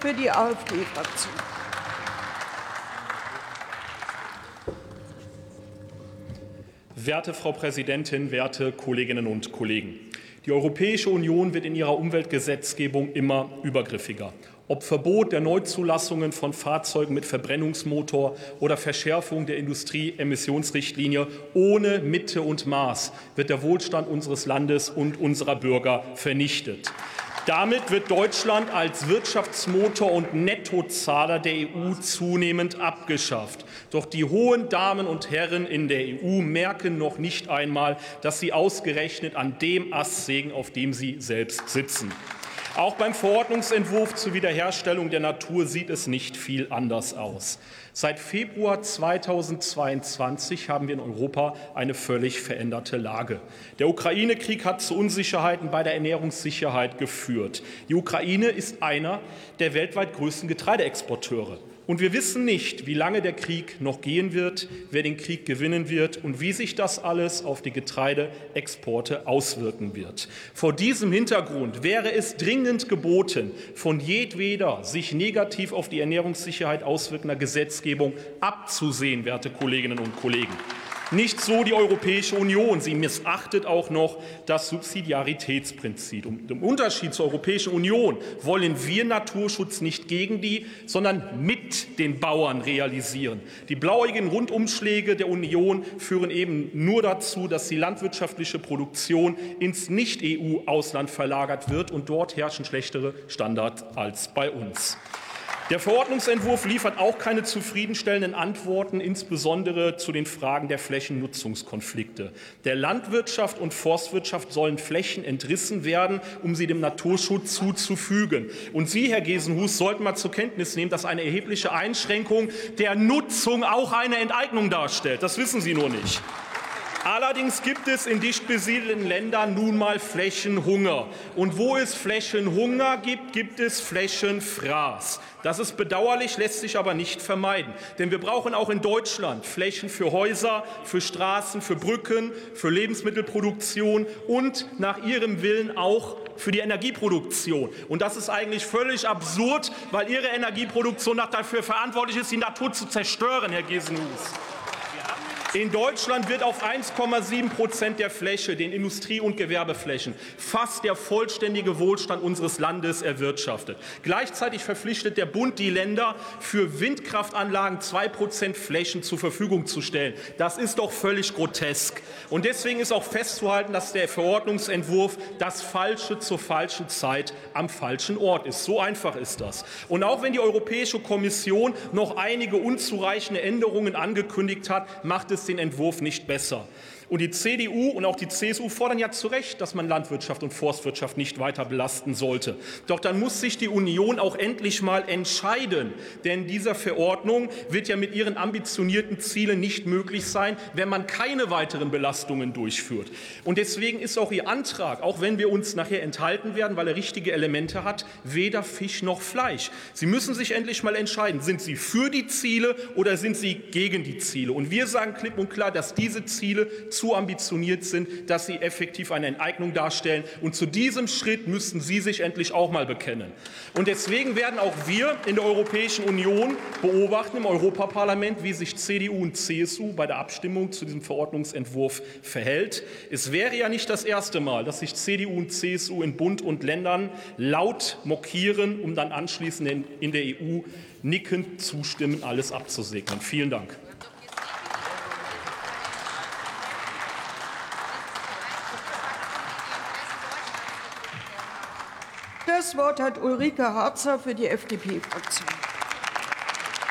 für die AfD-Fraktion. Werte Frau Präsidentin, werte Kolleginnen und Kollegen! Die Europäische Union wird in ihrer Umweltgesetzgebung immer übergriffiger. Ob Verbot der Neuzulassungen von Fahrzeugen mit Verbrennungsmotor oder Verschärfung der Industrieemissionsrichtlinie ohne Mitte und Maß wird der Wohlstand unseres Landes und unserer Bürger vernichtet. Damit wird Deutschland als Wirtschaftsmotor und Nettozahler der EU zunehmend abgeschafft. Doch die hohen Damen und Herren in der EU merken noch nicht einmal, dass sie ausgerechnet an dem Ast sägen, auf dem sie selbst sitzen. Auch beim Verordnungsentwurf zur Wiederherstellung der Natur sieht es nicht viel anders aus. Seit Februar 2022 haben wir in Europa eine völlig veränderte Lage. Der Ukraine-Krieg hat zu Unsicherheiten bei der Ernährungssicherheit geführt. Die Ukraine ist einer der weltweit größten Getreideexporteure. Und wir wissen nicht, wie lange der Krieg noch gehen wird, wer den Krieg gewinnen wird und wie sich das alles auf die Getreideexporte auswirken wird. Vor diesem Hintergrund wäre es dringend geboten, von jedweder sich negativ auf die Ernährungssicherheit auswirkender Gesetzgebung abzusehen, werte Kolleginnen und Kollegen. Nicht so die Europäische Union. Sie missachtet auch noch das Subsidiaritätsprinzip. Und Im Unterschied zur Europäischen Union wollen wir Naturschutz nicht gegen die, sondern mit den Bauern realisieren. Die blauigen Rundumschläge der Union führen eben nur dazu, dass die landwirtschaftliche Produktion ins Nicht-EU-Ausland verlagert wird. Und dort herrschen schlechtere Standards als bei uns. Der Verordnungsentwurf liefert auch keine zufriedenstellenden Antworten, insbesondere zu den Fragen der Flächennutzungskonflikte. Der Landwirtschaft und Forstwirtschaft sollen Flächen entrissen werden, um sie dem Naturschutz zuzufügen. Und Sie, Herr Gesenhus, sollten mal zur Kenntnis nehmen, dass eine erhebliche Einschränkung der Nutzung auch eine Enteignung darstellt. Das wissen Sie nur nicht. Allerdings gibt es in dicht besiedelten Ländern nun mal Flächenhunger. Und wo es Flächenhunger gibt, gibt es Flächenfraß. Das ist bedauerlich, lässt sich aber nicht vermeiden. Denn wir brauchen auch in Deutschland Flächen für Häuser, für Straßen, für Brücken, für Lebensmittelproduktion und nach Ihrem Willen auch für die Energieproduktion. Und das ist eigentlich völlig absurd, weil Ihre Energieproduktion dafür verantwortlich ist, die Natur zu zerstören, Herr Gesenhus. In Deutschland wird auf 1,7 Prozent der Fläche, den Industrie- und Gewerbeflächen, fast der vollständige Wohlstand unseres Landes erwirtschaftet. Gleichzeitig verpflichtet der Bund die Länder, für Windkraftanlagen zwei Prozent Flächen zur Verfügung zu stellen. Das ist doch völlig grotesk. Und deswegen ist auch festzuhalten, dass der Verordnungsentwurf das Falsche zur falschen Zeit am falschen Ort ist. So einfach ist das. Und auch wenn die Europäische Kommission noch einige unzureichende Änderungen angekündigt hat, macht es es den Entwurf nicht besser. Und die CDU und auch die CSU fordern ja zu Recht, dass man Landwirtschaft und Forstwirtschaft nicht weiter belasten sollte. Doch dann muss sich die Union auch endlich mal entscheiden. Denn dieser Verordnung wird ja mit ihren ambitionierten Zielen nicht möglich sein, wenn man keine weiteren Belastungen durchführt. Und deswegen ist auch Ihr Antrag, auch wenn wir uns nachher enthalten werden, weil er richtige Elemente hat, weder Fisch noch Fleisch. Sie müssen sich endlich mal entscheiden, sind Sie für die Ziele oder sind Sie gegen die Ziele? Und wir sagen klipp und klar, dass diese Ziele zu ambitioniert sind, dass sie effektiv eine Enteignung darstellen. Und zu diesem Schritt müssten Sie sich endlich auch mal bekennen. Und deswegen werden auch wir in der Europäischen Union beobachten, im Europaparlament, wie sich CDU und CSU bei der Abstimmung zu diesem Verordnungsentwurf verhält. Es wäre ja nicht das erste Mal, dass sich CDU und CSU in Bund und Ländern laut mokieren, um dann anschließend in der EU nickend zustimmen, alles abzusegnen. Vielen Dank. Das Wort hat Ulrike Harzer für die FDP-Fraktion.